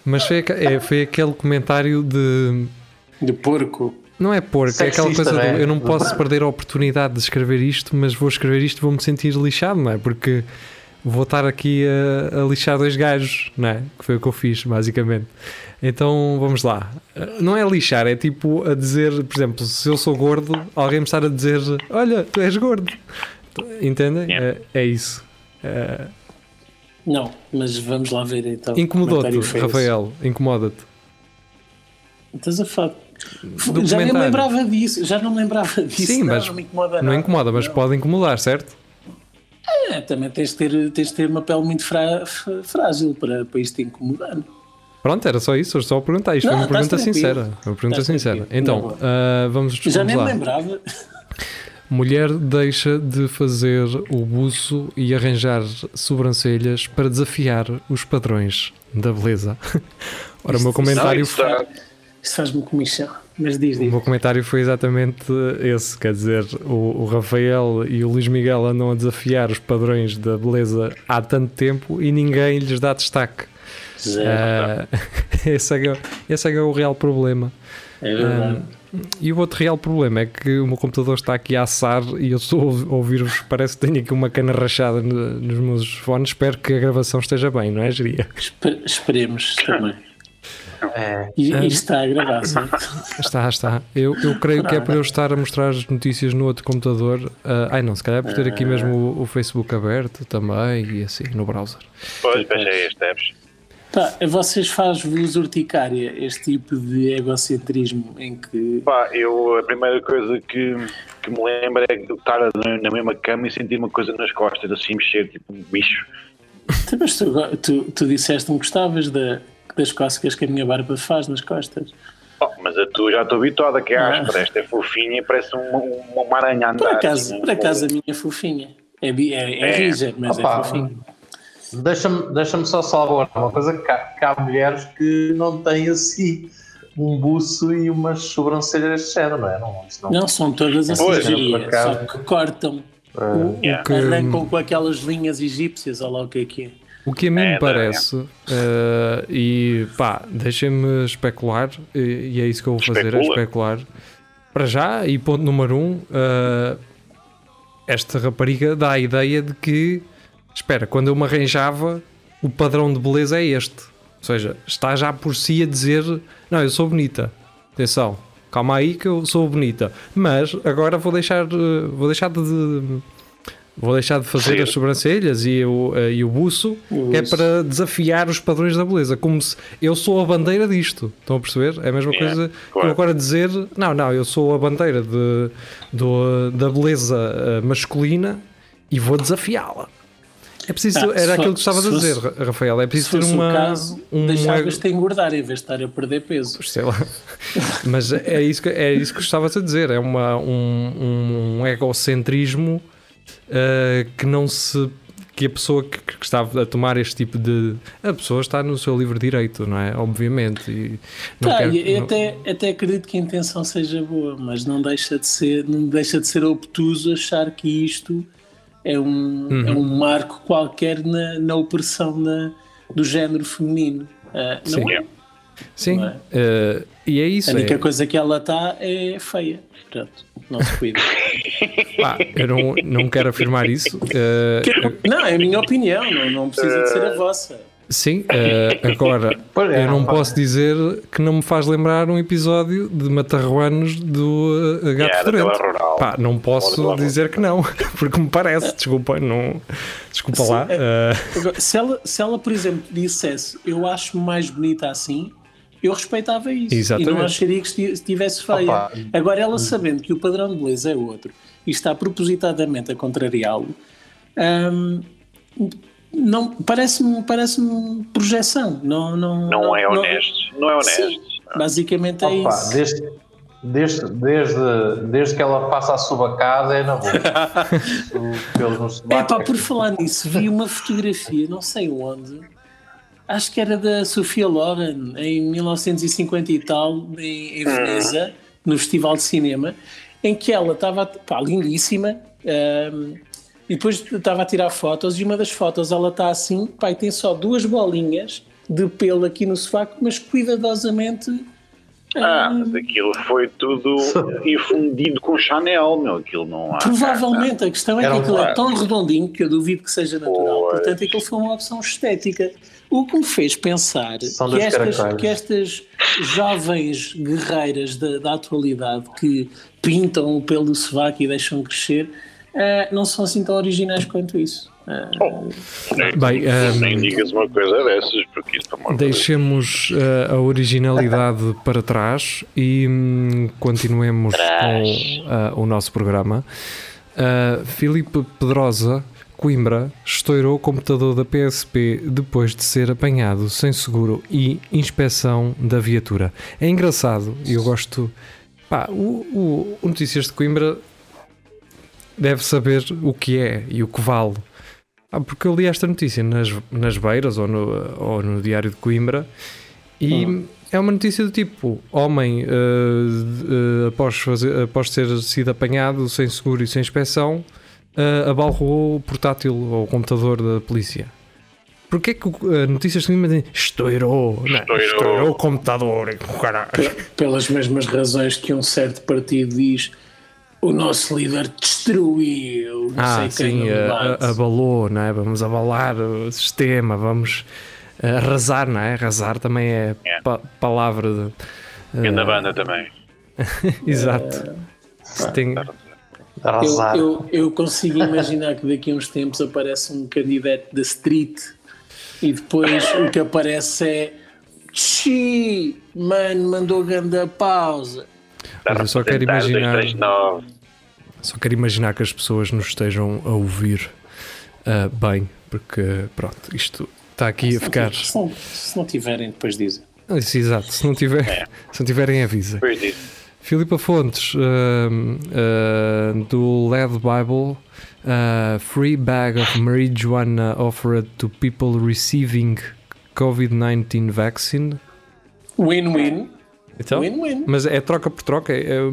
C: mas foi, é, foi aquele comentário de.
D: De porco.
C: Não é porco, é aquela
E: Sexista,
C: coisa do,
E: não é?
C: eu não posso perder a oportunidade de escrever isto, mas vou escrever isto e vou-me sentir lixado, não é? Porque vou estar aqui a, a lixar dois gajos, não é? Que foi o que eu fiz, basicamente. Então vamos lá. Não é lixar, é tipo a dizer, por exemplo, se eu sou gordo, alguém me estar a dizer: Olha, tu és gordo. Entendem? É, é isso. É,
D: Não, mas vamos lá ver então.
C: Incomodou-te. Rafael? Incomoda-te?
D: Estás a falar. Já nem me lembrava disso, já não me lembrava disso.
C: Sim,
D: não,
C: mas
D: não me incomoda
C: Não
D: nada.
C: incomoda, mas pode incomodar, certo?
D: É, também tens de, ter, tens de ter uma pele muito frá- frágil para, para isto te incomodar.
C: Pronto, era só isso, só a perguntar. Isto
D: Não,
C: foi uma pergunta
D: tranquilo.
C: sincera. Uma pergunta
D: Estás
C: sincera.
D: tranquilo.
C: Então,
D: boa.
C: ah, vamos,
D: Já
C: vamos
D: nem
C: lá.
D: lembrava. <laughs>
C: Mulher deixa de fazer o buço e arranjar sobrancelhas para desafiar os padrões da beleza. <laughs> Ora, o meu comentário,
F: Isso
D: faz-me comichão. Mas diz,
C: o
D: diz.
C: meu comentário foi exatamente esse. Quer dizer, o, o Rafael e o Luís Miguel andam a desafiar os padrões da beleza há tanto tempo e ninguém lhes dá destaque.
D: Zero.
C: Ah, <laughs> esse, é é, esse é é o real problema.
D: É verdade.
C: E o outro real problema é que o meu computador está aqui a assar e eu estou a ouv- a ouvir-vos. Parece que tenho aqui uma cana rachada no- nos meus fones. Espero que a gravação esteja bem, não é, Geria?
D: Espe- esperemos também.
E: É,
D: E, e está a gravar, certo?
C: Está, está. Eu, eu creio que é por eu estar a mostrar as notícias no outro computador. Ah, ai não, se calhar é por ter aqui mesmo o, o Facebook aberto também e assim, no browser.
F: Pois, é este, deves.
D: Pá, vocês faz-vos urticária este tipo de egocentrismo em que.
F: Pá, eu, a primeira coisa que, que me lembro é de estar na, na mesma cama e sentir uma coisa nas costas, assim, mexer, tipo um bicho.
D: Mas tu, tu, tu disseste-me que gostavas da, das cócegas que a minha barba faz nas costas.
F: Oh, mas a tu já estou habituada, que é
D: Ah.
F: áspera, esta é fofinha e parece uma, uma, uma aranha a andar.
D: Por acaso,
F: assim,
D: por acaso a minha é fofinha. É, é, é
F: É.
D: rija, mas
E: Opa,
D: é fofinha.
E: Deixa-me deixa só salvar uma coisa que há, que há mulheres que não têm assim um buço e umas sobrancelhas deste género, não é? Não, não,
D: Não, são todas assim,
F: Pois,
D: só que cortam,
E: é,
D: o,
F: Yeah.
D: arrancam com aquelas linhas egípcias, olha lá o que é que é.
C: O que a mim
F: É,
C: me
F: é?
C: parece, eh, e pá, deixem-me especular, e, e é isso que eu vou fazer, é
F: Especula.
C: especular. Para já, e ponto número um, eh, esta rapariga dá a ideia de que, espera, quando eu me arranjava, o padrão de beleza é este. Ou seja, está já por si a dizer, não, eu sou bonita. Atenção, calma aí que eu sou bonita. Mas agora vou deixar, eh, vou deixar de... Vou deixar de fazer
F: Sim.
C: as sobrancelhas e o, eh, e o buço, que é para desafiar os padrões da beleza. Como se eu sou a bandeira disto. Estão a perceber? É a mesma
F: Yeah,
C: coisa que
F: claro.
C: eu agora dizer: não, não, eu sou a bandeira de, do- da beleza eh, masculina e vou desafiá-la. É preciso,
D: Ah,
C: era aquilo que estavas a dizer,
D: fosse-
C: Rafael. É
D: Se
C: preciso ter uma.
D: caso,
C: um
D: deixavas-te engordar em vez de estar a perder peso.
C: sei lá. <laughs> Mas é isso que, é isso que estavas a dizer. É uma, um, um egocentrismo eh, que não se. que a pessoa que, que está a tomar este tipo de. A pessoa está no seu livre direito, não é? Obviamente. E não
D: Tá,
C: quer-
D: e- e
C: não-
D: até, até acredito que a intenção seja boa, mas não deixa de ser, não deixa de ser obtuso achar que isto é um,
C: Uhum.
D: é um marco qualquer na, na opressão da, do género feminino. Não
C: Sim.
D: é?
C: Sim.
D: não é?
C: eh, e é isso.
D: A única
C: é-
D: coisa que ela está é feia. Pronto, não se cuida.
C: pá, eu não, não quero afirmar isso. eh,
D: não, é a minha opinião, não, não precisa de ser a vossa.
C: Sim, eh, agora
E: é,
C: eu não posso dizer que não me faz lembrar um episódio de Matarruanos do eh, Gato
F: Yeah.
C: Pá, não posso dizer que não, <laughs> porque me parece, desculpa, não, desculpa lá. eh,
D: Agora, se, ela, se ela, por exemplo, dissesse eu acho-me mais bonita assim, eu respeitava isso. E
C: Exatamente.
D: não acharia que esti- estivesse feia.
E: Opa.
D: Agora, ela sabendo que o padrão de beleza é outro e está propositadamente a contrariá-lo, hum, não, parece-me parece projeção. Não, não,
F: Não é honesto. Não é honesto.
D: Sim, basicamente é
E: Opa,
D: isso.
E: desde, desde, desde, desde que ela faça a subacada é na boa. <laughs>
D: É pá, por falar nisso, vi uma fotografia, não sei onde, acho que era da Sofia Loren, em 1950 e tal, em, em Veneza, no Festival de Cinema, em que ela estava, pá, lindíssima, ahm, E depois estava a tirar fotos e uma das fotos ela está assim, pai, tem só duas bolinhas de pelo aqui no sovaco, mas cuidadosamente.
F: Ah, mas aquilo foi tudo infundido com Chanel, meu. Aquilo não há.
D: Provavelmente, a questão é
E: Era
D: que aquilo é tão redondinho que eu duvido que seja natural.
F: Pois.
D: Portanto, aquilo foi uma opção estética. O que me fez pensar que estas, que estas jovens guerreiras da, da atualidade que pintam o pelo do sovaco e deixam crescer ah, não são assim tão originais quanto isso. Ah,
F: Nem,
C: Bem,
F: nem
C: ehm,
F: digas uma coisa dessas, porque isso, Deus.
C: Deixemos eh, a originalidade <laughs> para trás e hum, continuemos com ah, o nosso programa. Ah, Filipe Pedrosa Coimbra estourou o computador da PSP depois de ser apanhado sem seguro e inspeção da viatura. É engraçado e eu gosto. Pá, o, o- o Notícias de Coimbra deve saber o que é e o que vale. Ah, porque eu li esta notícia nas, nas beiras ou no, ou no Diário de Coimbra e é uma notícia do tipo: homem, eh, eh, após, fazer, após ter sido apanhado sem seguro e sem inspeção, uh, abalroou o portátil ou o computador da polícia. Porquê que a notícias de Coimbra diz estourou?
F: Estourou.
C: o computador, caralho.
D: pe- pelas mesmas razões que um certo partido diz o nosso líder destruiu, não
C: Ah,
D: sei quem
C: sim,
D: no
C: a- abalou, não é? Vamos abalar o sistema, vamos eh, arrasar, não é? Arrasar também é
F: É.
C: pa- palavra de.
F: E na banda também. <laughs>
C: Exato. Se tem-
D: Eu,
E: Arrasar.
D: eu, eu consigo imaginar que daqui a uns tempos aparece um candidato da Street e depois o que aparece é Xi, mano, mandou grande pausa.
C: Mas eu só quero imaginar-
F: 239.
C: Só quero imaginar que as pessoas nos estejam a ouvir ah, bem, porque pronto, isto está aqui a ficar.
D: Se não, se não tiverem, depois dizem.
C: Isso, exato, se não, tiver, <laughs> se não tiverem, avisa.
F: Depois.
C: Filipa Fontes, ahm, ah, do LED Bible, ah, free bag of marijuana offered to people receiving COVID-19 vaccine.
D: Win-win.
C: Então,
D: Win-win.
C: mas é troca por troca. é- é-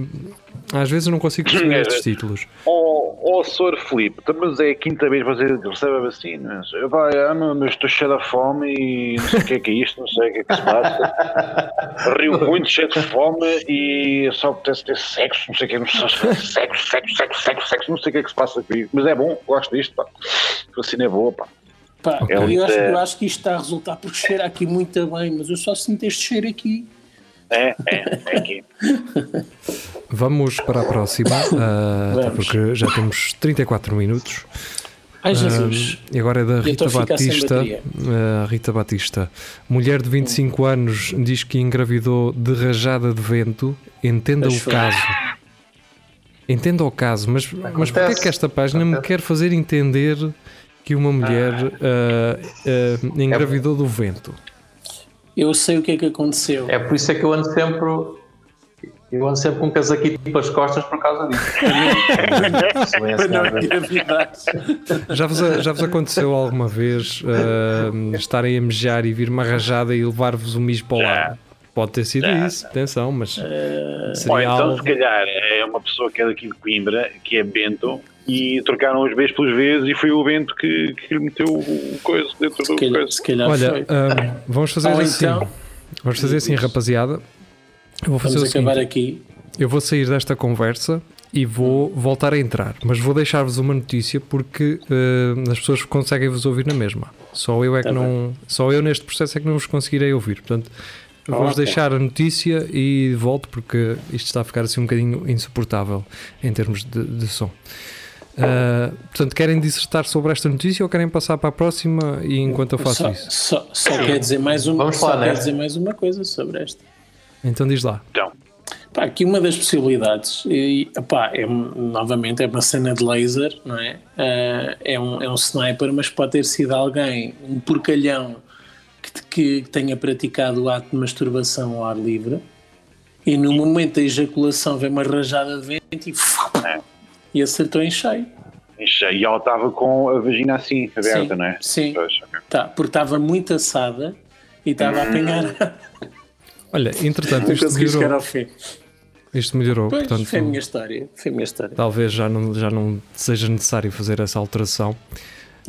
C: às vezes eu não consigo perceber
F: É.
C: estes títulos.
F: Ó oh, Sr. Filipe, então, mas é a quinta vez que você recebe a vacina. Eu vai, meu, mas estou cheio de fome e não sei o que é que é isto, não sei o que é que se passa. <laughs> Rio muito, cheio de fome e só apetece ter sexo, não sei o que, não sei, sexo, sexo, sexo, sexo, sexo, não sei o que é que se passa comigo. Mas é bom, gosto disto, pá. A vacina é boa, pá.
D: Pá,
C: Ok.
D: eu, acho,
F: É.
D: eu acho que isto está a resultar porque cheira aqui muito bem, mas eu só sinto este cheiro aqui.
F: É, é, é aqui.
C: Vamos para a próxima, ah, até porque já temos 34 minutos.
D: Ai Jesus.
C: Ah, e agora é da Rita Batista. Ah, Rita Batista, mulher de 25 anos, diz que engravidou de rajada de vento. Entenda
D: Pois
C: o caso. Entenda o caso, mas, mas porquê é que esta página me
E: Acontece.
C: quer fazer entender que uma mulher ah, ah, engravidou do vento?
D: Eu sei o que é que aconteceu.
E: É por isso é que eu ando sempre. Eu ando sempre com um casaquito pelas costas por causa disso.
D: Para <laughs> não engravidar.
C: Já vos, já vos aconteceu alguma vez ah, estarem a mejar e vir uma rajada e levar-vos o mijo para o lado? Pode ter sido isso, atenção, mas
F: Ou
C: seria
F: então,
C: algo.
F: se calhar, é uma pessoa que é daqui de Coimbra, que é Bento, e trocaram os Bs pelos Vs e foi o Bento que, que lhe meteu o coisa dentro
D: Se
F: do
D: calhar,
F: coisa.
D: se calhar
C: Olha,
D: foi.
C: ah, vamos fazer
D: Ou
C: assim.
D: então-
C: Vamos fazer assim, rapaziada. Eu vou fazer
D: Vamos
C: o
D: acabar aqui.
C: eu vou sair desta conversa e vou voltar a entrar, mas vou deixar-vos uma notícia porque ah, as pessoas conseguem vos ouvir na mesma. Só eu é que
D: Tá
C: não, só eu neste processo é que não vos conseguirei ouvir. Portanto, eu
D: Ah,
C: vou-vos
D: ok.
C: deixar a notícia e volto porque isto está a ficar assim um bocadinho insuportável em termos de, de som. Ah, portanto, querem dissertar sobre esta notícia ou querem passar para a próxima e enquanto eu faço
D: Só,
C: isso?
D: só, só quer dizer mais uma,
E: Vamos
D: só
E: falar
D: quer
E: nesta.
D: dizer mais uma coisa sobre esta.
C: Então diz lá.
F: Então,
D: Pá, aqui uma das possibilidades, e, epá, é, novamente é uma cena de laser, não é? Ah, é, um, é um sniper, mas pode ter sido alguém, um porcalhão que, que tenha praticado o ato de masturbação ao ar livre e no momento da ejaculação vem uma rajada de vento e, <laughs>
F: É.
D: e acertou em cheio.
F: e ela estava com a vagina assim, aberta,
D: Sim,
F: não é?
D: sim.
F: Pois, ok.
D: Tá, porque estava muito assada e estava a apanhar. <laughs>
C: Olha, entretanto, isto virou,
D: ao fim.
C: Isto melhorou,
D: Pois,
C: portanto,
D: foi a minha história. Foi a minha história.
C: talvez já não, já não seja necessário fazer essa alteração.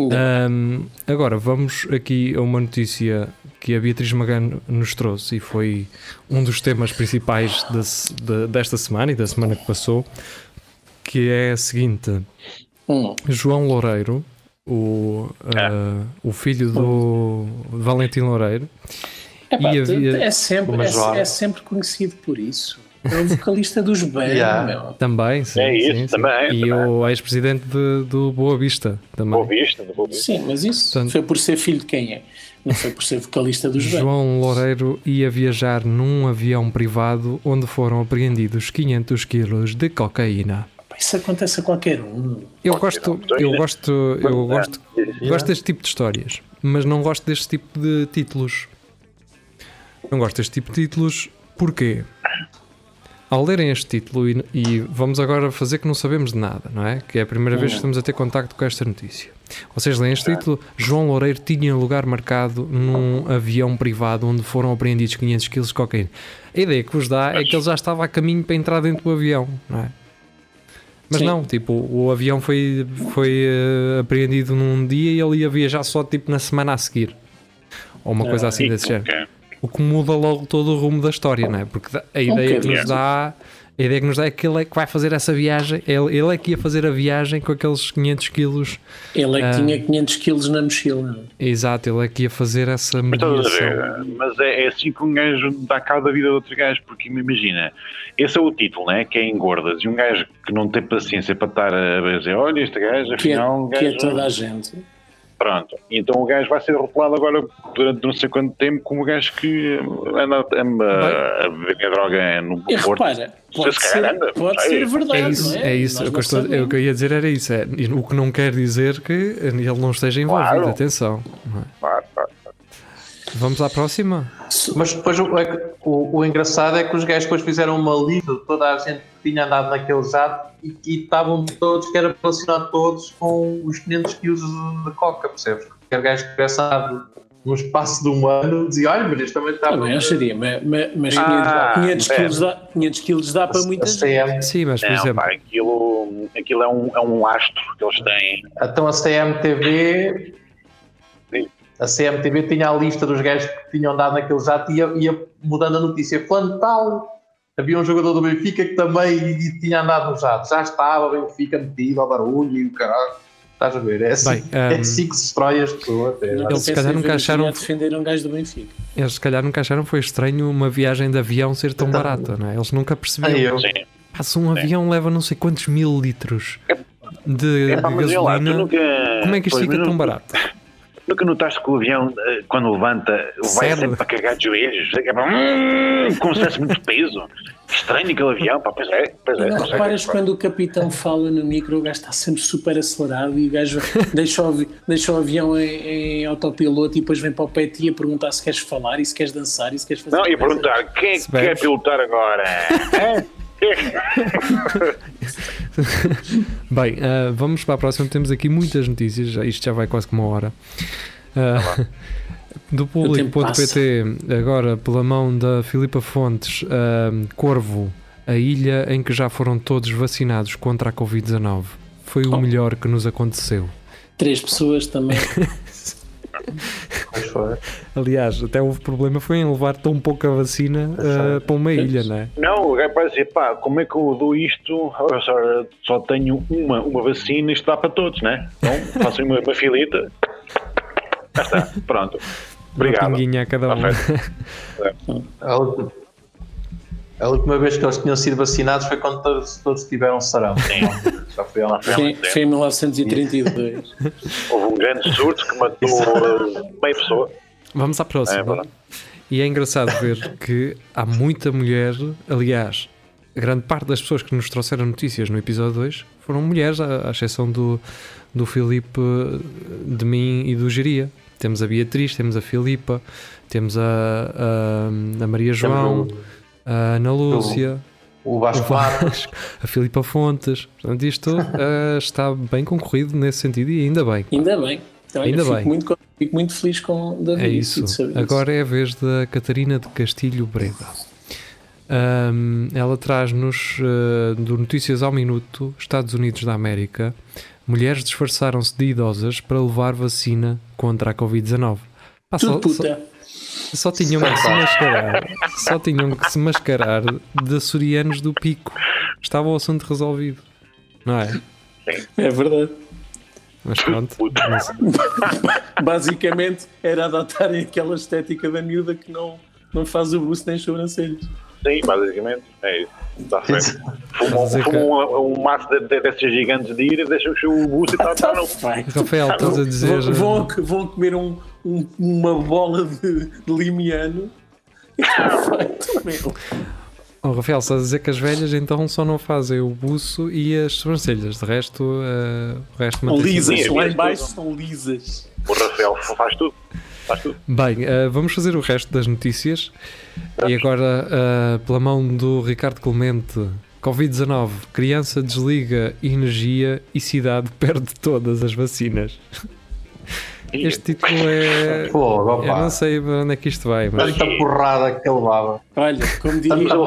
C: Ahm, agora vamos aqui a uma notícia que a Beatriz Magano nos trouxe e foi um dos temas principais da desta semana e da semana que passou, que é a seguinte:
D: Hum.
C: João Loureiro, o, ah, o filho do Valentim Loureiro,
D: Epá,
C: havia-
D: é, sempre, é, é sempre conhecido por isso. É o vocalista dos Band, <laughs>
E: Yeah.
D: meu.
C: também, sim,
F: É isso,
C: sim, sim.
F: também,
C: e
F: também.
C: o ex-presidente de- do Boa Vista também.
F: Boa vista, boa vista.
D: Sim, mas isso
C: Portanto-
D: foi por ser filho de quem é. Não foi por ser vocalista dos Band.
C: João Loureiro ia viajar num avião privado onde foram apreendidos 500 quilos de cocaína.
D: Isso acontece a qualquer um.
C: Eu gosto, eu gosto, eu gosto, gosto deste tipo de histórias, mas não gosto deste tipo de títulos. Não gosto deste tipo de títulos porquê? Ao lerem este título, e, e vamos agora fazer que não sabemos de nada, não é? Que é a primeira vez que estamos a ter contacto com esta notícia. Vocês leem este título: João Loureiro tinha lugar marcado num avião privado onde foram apreendidos 500 kg de cocaína. A ideia que vos dá é que ele já estava a caminho para entrar dentro do avião, não é? Mas
D: Sim.
C: não, tipo, o avião foi, foi eh, apreendido num dia e ele ia viajar só tipo na semana a seguir. Ou uma coisa assim desse género.
F: Ok.
C: O que muda logo todo o rumo da história, não é? Porque a ideia que nos dá, a ideia que nos dá é que ele é que vai fazer essa viagem, ele, ele é que ia fazer a viagem com aqueles 500 quilos.
D: Ele é que
C: Ah.
D: tinha 500 quilos na mochila.
C: Exato, ele é que ia fazer essa
F: Mas
C: mediação.
F: ver? Mas é, é assim que um gajo dá cabo da vida de outro gajo, porque imagina, esse é o título, né? Que é engordas, e um gajo que não tem paciência para estar a dizer, olha, este gajo,
D: Que é,
F: afinal, um
D: que é
F: gajo.
D: toda a gente.
F: Pronto. Então o gajo vai ser rotulado agora durante não sei quanto tempo como o gajo que anda, anda a beber droga no
D: E
F: Porto.
D: repara, pode
F: Se
D: ser,
F: anda,
D: pode
F: sei.
D: ser verdade.
C: É isso,
D: não
C: é isso.
D: Nós
C: O que, eu o que eu ia dizer era isso. É, o que não quer dizer que ele não esteja envolvido.
F: Claro.
C: Atenção. é?
F: Claro, claro.
C: Vamos à próxima?
E: Mas depois o, é o, o engraçado é que os gajos depois fizeram uma lista de toda a gente que tinha andado naquele jato e que estavam todos, que era relacionado todos com os 500 quilos de, de coca, percebes? Qualquer gajo que tivesse andado num espaço de um ano dizia: Olha, mas este também estava.
D: Também acharia, mas, mas, mas
F: Ah,
D: 500, 500
F: é.
D: quilos dá, 500 quilos dá para muita
E: a
D: gente.
E: CM,
C: Sim, mas por
F: Não,
C: exemplo,
F: pá, aquilo, aquilo é, um, é um lastro que eles têm.
E: Então a CMTV. A CMTV tinha a lista dos gajos que tinham andado naquele jato e ia, ia mudando a notícia. Fulano tal, havia um jogador do Benfica que também tinha andado no jato. Já estava o Benfica metido ao barulho e o caralho. Estás a ver? É assim,
C: Bem,
E: é
C: um,
E: assim que se destrói as pessoas. É,
C: Eles se calhar nunca acharam-
D: defender um gajo do Benfica.
C: eles se calhar nunca acharam foi estranho uma viagem de avião ser tão
E: Então-
C: barata, não é? Eles nunca perceberam.
E: eu.
F: Sim.
C: Pá, se um avião leva não sei quantos mil litros de,
F: É pá,
C: de
F: mas olha lá,
C: gasolina,
F: nunca.
C: como é que isto
F: pois,
C: fica tão
F: nu-
C: barato?
F: Nunca notaste que o avião, eh, quando levanta, vai
C: Sério?
F: sempre para cagar de joelhos? É para, hum, se tivesse muito peso. Estranho aquele avião, pá, pois é, pois
D: E
F: é.
D: não
F: não sei.
D: reparas quando o capitão fala no micro, o gajo está sempre super acelerado e o gajo <laughs> deixa o, deixa o avião em, em autopiloto e depois vem para o pé ti a perguntar se queres falar e se queres dançar e se queres fazer.
F: Não,
D: coisas.
F: perguntar, quem é que quer pilotar agora? <laughs> <laughs>
C: Bem, ah, vamos para a próxima. Temos aqui muitas notícias. Isto já vai quase que uma hora. Ah, <laughs> do público.pt, agora pela mão da Filipa Fontes, ah, Corvo, a ilha em que já foram todos vacinados contra a Covid-19. Foi o
D: Oh.
C: melhor que nos aconteceu.
D: Três pessoas também. <laughs>
C: Aliás, até houve problema foi em levar tão pouca vacina ah, para uma ilha, não é?
F: Não, o gajo vai dizer, pá, como é que eu dou isto? Só, só tenho uma, uma vacina, isto dá para todos, né? Então, façam uma, uma filita. Já está, pronto.
C: Uma
F: Obrigado.
C: pinguinha a cada um. <laughs>
E: A última, vez que eles tinham sido vacinados foi quando todos, todos tiveram sarampo. Já foi um
D: Foi, foi em 1932. <laughs>
F: Houve um grande surto que matou uh, meia pessoa.
C: Vamos à
F: É,
C: próxima.
F: verdade.
C: E é engraçado ver que há muita mulher, aliás, a grande parte das pessoas que nos trouxeram notícias no episódio 2 foram mulheres, à, à exceção do, do Filipe, de mim e do Geria. Temos a Beatriz, temos a Filipa, temos a, a, a Maria João, a Ana Lúcia,
E: O
C: o
E: Vasco Mato.
C: Vasco, a Filipa Fontes. Portanto, isto eh, está bem concorrido nesse sentido e ainda bem.
D: Ainda bem. Então,
C: Ainda
D: fico,
C: bem.
D: Muito, co- fico muito feliz com o David.
C: É isso. Agora é a vez da Catarina de Castilho Breda. Ahm, ela traz-nos uh, do Notícias ao Minuto, Estados Unidos da América. Mulheres disfarçaram-se de idosas para levar vacina contra a Covid-19. Pá,
D: Tudo
C: só,
D: puta.
C: só tinham que se mascarar. Só tinham que se mascarar de açorianos do pico. Estava o assunto resolvido. Não é?
D: É verdade.
C: Mas pronto. <laughs>
D: Basicamente era adotarem aquela estética da miúda que não, não faz o buço nem sobrancelhas.
F: Sim, basicamente. É isso. Está certo. Fumam, um, um maço de, de, desses gigantes de ira, deixam o buço e tal.
D: Tá
F: tal.
D: feito.
C: Rafael, estás a dizer.
D: Vão, vão, vão comer um, um- uma bola de, de limiano. Está <laughs> feito, meu.
C: Oh, Rafael, estás a dizer que as velhas então só não fazem o buço e as sobrancelhas. De resto, uh, o resto
D: São lisas, lá
F: é
D: em baixo
F: mesmo.
D: são lisas.
F: O Rafael faz tudo. Faz tudo.
C: Bem, uh, vamos fazer o resto das notícias. E agora, uh, pela mão do Ricardo Clemente, Covid-19, criança desliga energia e cidade <laughs> perde todas as vacinas. Este título é. <laughs>
E: Fogo,
C: Eu não sei para onde é que isto vai, mas.
E: Tanta porrada que ele levava.
D: Olha, como diria,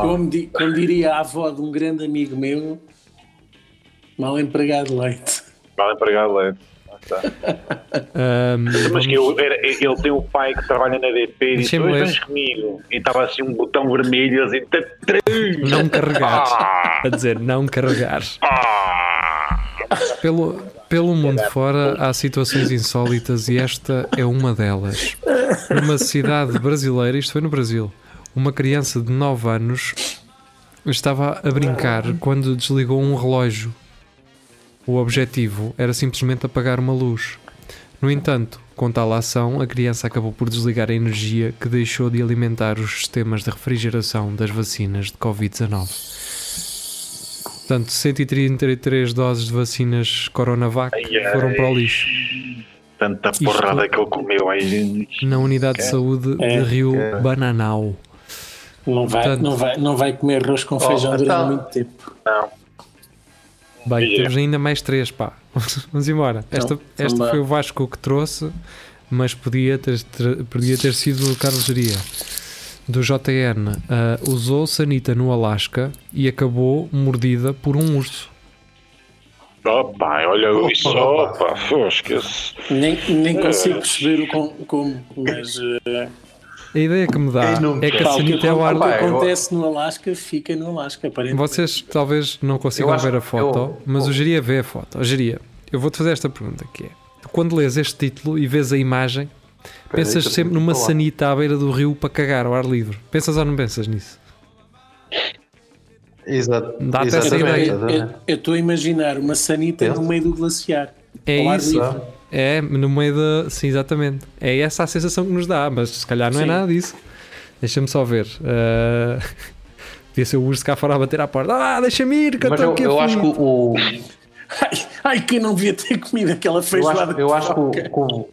D: como, di- como diria a avó de um grande amigo meu, mal empregado leite.
F: Mal empregado leite. Está.
C: um,
F: Mas que eu, era- ele tem um pai que trabalha na DP e disse: vens comigo. E estava assim um botão vermelho assim. "Tá, três."
C: não carregar.
F: Ah,
C: A dizer, não carregar.
F: ah.
C: Pelo, pelo mundo fora há situações insólitas e esta é uma delas. Numa cidade brasileira, isto foi no Brasil, uma criança de 9 anos estava a brincar quando desligou um relógio. O objetivo era simplesmente apagar uma luz. No entanto, com tal ação, a criança acabou por desligar a energia que deixou de alimentar os sistemas de refrigeração das vacinas de Covid-19. Portanto, 133 doses de vacinas Coronavac
F: Ai, ai.
C: foram para o lixo.
F: Tanta porrada que ele comeu aí.
C: Na unidade de saúde
D: É,
C: de Rio
E: é.
C: Bananal.
D: Não vai,
C: Portanto-
D: não, vai, não vai comer arroz com feijão durante
E: então-
D: muito tempo.
F: Não.
C: Bem,
F: Yeah.
C: temos ainda mais três, pá. <laughs> Vamos embora. Esta,
D: Então,
C: esta
D: então
C: foi o Vasco que trouxe, mas podia ter, ter- podia ter sido o Carlos Geria. Do JN. Ah, usou sanita no Alasca e acabou mordida por um urso.
F: Opa, olha isso.
E: Opa.
F: Opa, fosca-se.
D: Nem, nem consigo perceber o com- como, mas eh,
C: A ideia que me dá é que a
D: o
C: sanita é o ar
D: o que acontece no Alasca fica no Alasca, aparentemente.
C: Vocês talvez não consigam
E: acho
C: ver a foto,
E: eu-
C: mas o
E: eu-
C: Geria vê a foto. Ó, Geria, eu vou-te fazer esta pergunta que é, quando lês este título e vês a imagem, pensas
E: eu
C: sempre numa sanita à beira do rio para cagar ao ar livre. Pensas ou não pensas nisso?
E: Exato.
C: Dá até essa
E: Exatamente,
C: ideia.
D: Eu- eu eu estou a imaginar uma sanita
E: Pensa.
D: no meio do glaciar.
C: É
D: ao ar
C: isso.
D: livre.
C: É, no meio da... Sim, exatamente. É essa a sensação que nos dá, mas se calhar não é
D: Sim.
C: nada disso. Deixa-me só ver. Ah, <laughs> Podia ser o urso cá fora a bater à porta. Ah, deixa-me ir, que eu estou
E: eu,
C: aqui
E: eu acho que
C: aflito."
E: o, <laughs>
D: Ai, ai, que eu não devia ter comido aquela
E: eu
D: feijoada.
E: acho, eu acho que o,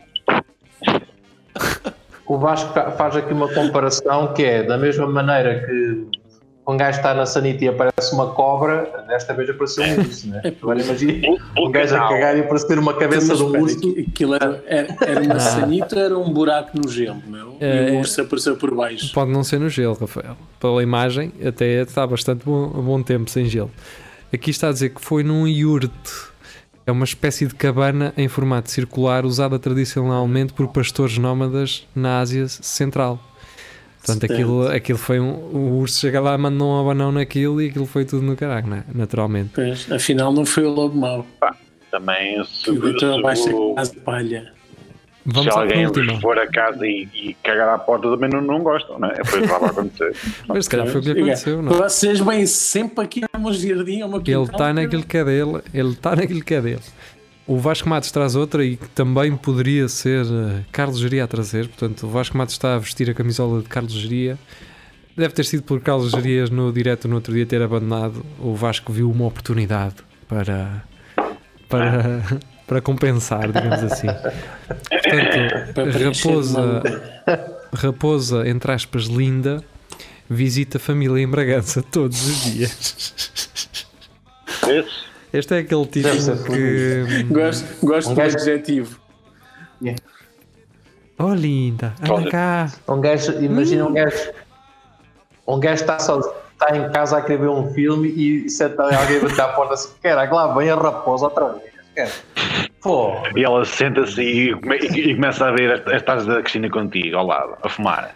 E: o, Vasco fa- faz aqui uma comparação que é da mesma maneira que um gajo está na sanita e aparece uma cobra, desta vez apareceu um urso, né? Agora imagina um gajo a cagar e aparecer uma cabeça de um urso.
D: aqui- aquilo era, era, era uma sanita ou era um buraco no gelo, meu?
C: É,
D: e o
C: é.
D: urso apareceu por baixo.
C: Pode não ser no gelo, Rafael. Pela imagem, até está bastante bom, bom tempo sem gelo. Aqui está a dizer que foi num iurte. É uma espécie de cabana em formato circular usada tradicionalmente por pastores nómadas na Ásia Central. Portanto, aquilo, aquilo foi um. O urso chega lá, manda um abanão naquilo e aquilo foi tudo no caralho, né? naturalmente.
D: Pois, afinal, não foi o lobo mau.
F: Também se, se,
D: de palha.
C: Vamos
F: se alguém for a casa e, e cagar à porta também não, não gostam, não é? Foi o que estava a acontecer. <laughs>
C: Mas se calhar foi o que lhe aconteceu, não? é?
D: Vocês vêm sempre aqui ao meu jardim, ao meu
C: Ele está naquilo que é dele, ele está naquilo que é dele. O Vasco Matos traz outra e que também poderia ser eh, Carlos Geria a trazer. Portanto, o Vasco Matos está a vestir a camisola de Carlos Geria. Deve ter sido por Carlos Gerias no direto no outro dia ter abandonado. O Vasco viu uma oportunidade para, para, <laughs> para compensar, digamos assim. Portanto, Raposa, Raposa, entre aspas, linda, visita a família em Bragança todos os dias. Este é aquele título
E: ser
C: que.
D: Gosto, gosto
E: Um
D: do
E: gajo-
D: adjetivo.
C: Oh, linda, anda
F: Olha.
C: cá.
E: Um gajo, imagina um gajo, Um gajo está só está em casa a querer ver um filme e senta alguém bater à porta assim, caraca, lá vem a raposa outra vez. Cara. Pô,
F: E ela senta-se e, come- e- e começa a ver as, taças da Cristina contigo ao lado, a fumar.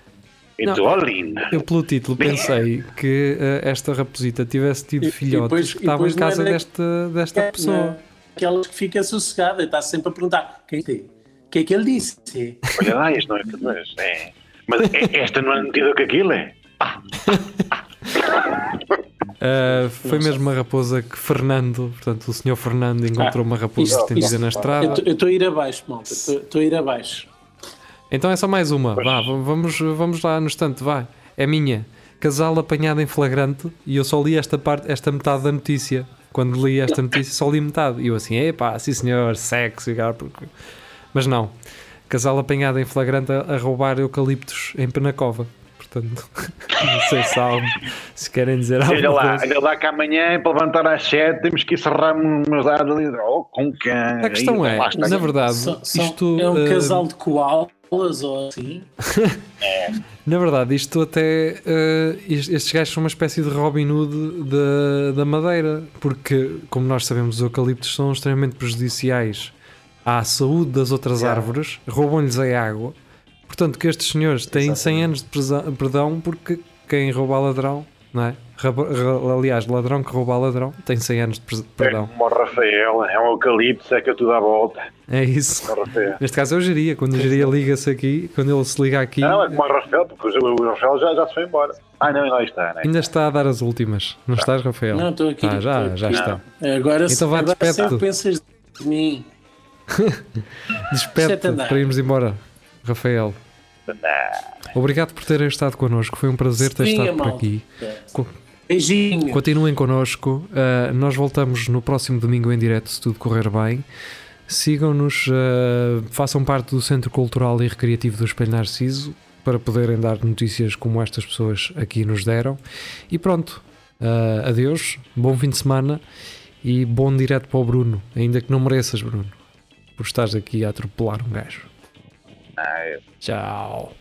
F: E
C: Não.
F: tu, oh linda.
C: Eu, pelo título, pensei que eh, esta raposita tivesse tido
D: E- e
C: filhotes
D: depois-
C: que
D: e
C: estavam em
D: não
C: casa
D: era-
C: desta, desta pessoa.
D: Não, Aquelas que fica sossegada, está sempre a perguntar: quem tem? O que é que ele disse?
F: Olha lá, isto não é. Mas, é, mas é- esta não é metida que aquilo é. <laughs>
C: Uh, foi mesmo uma raposa que Fernando, portanto, o senhor Fernando encontrou uma raposa
D: Isto-
C: estendida
D: isto-
C: na estrada.
D: Eu estou a ir abaixo, malta. Estou- a ir abaixo.
C: Então é só mais uma. Vá, vamos, vamos lá no instante, vai. É minha. Casal apanhado em flagrante e eu só li esta parte, esta metade da notícia. Quando li esta notícia, só li metade. E eu assim, epá, sim senhor, cara, porque... Mas não. Casal apanhado em flagrante a, a roubar eucaliptos em Penacova. Portanto, <laughs> não sei se, há, se querem dizer
F: Olha
C: alguma
F: lá, olha lá que amanhã, para levantar às 7, temos que encerrar umas dados ali. Oh, com quem?
C: A questão é, na verdade,
D: Só- só-
C: isto...
D: é um
C: uh,
D: casal de koalas ou assim. <laughs>
C: Na verdade, isto até. eh, est- estes gajos são uma espécie de Robin Hood da, da Madeira, porque, como nós sabemos, os eucaliptos são extremamente prejudiciais à saúde das outras
E: Yeah.
C: árvores, roubam-lhes a água. Portanto, que estes senhores têm 100 anos de presa- perdão porque quem rouba a ladrão, não é? Ra- Aliás, ladrão que rouba a ladrão tem 100 anos de pres-
F: É
C: perdão.
F: como o Rafael, é um eucalipto, seca tudo à volta.
C: É isso.
F: O Rafael.
C: Neste caso é o Geria. Quando o Geria liga-se aqui, quando ele se liga aqui,
F: Não, é como o Rafael, porque o Rafael já, já se foi embora. Ah, não, lá está, né?
C: ainda está a dar as últimas. Não estás, Rafael?
D: Não, estou aqui.
C: Ah, já,
D: estou
C: já
D: aqui.
C: está.
D: Agora,
C: Então vá,
D: agora
C: despede-te.
D: sempre pensas de mim. <laughs>
C: Despede-te para irmos embora, Rafael. Obrigado por terem estado connosco. Foi um prazer ter
D: Sim,
C: estado por aqui.
D: Beijinho.
C: Continuem connosco. Uh, nós voltamos no próximo domingo em direto, se tudo correr bem. Sigam-nos, uh, façam parte do Centro Cultural e Recreativo do Espelho Narciso para poderem dar notícias como estas pessoas aqui nos deram. E pronto, uh, adeus, bom fim de semana e bom direto para o Bruno, ainda que não mereças, Bruno, por estares aqui a atropelar um gajo.
F: Ah, é.
C: Tchau.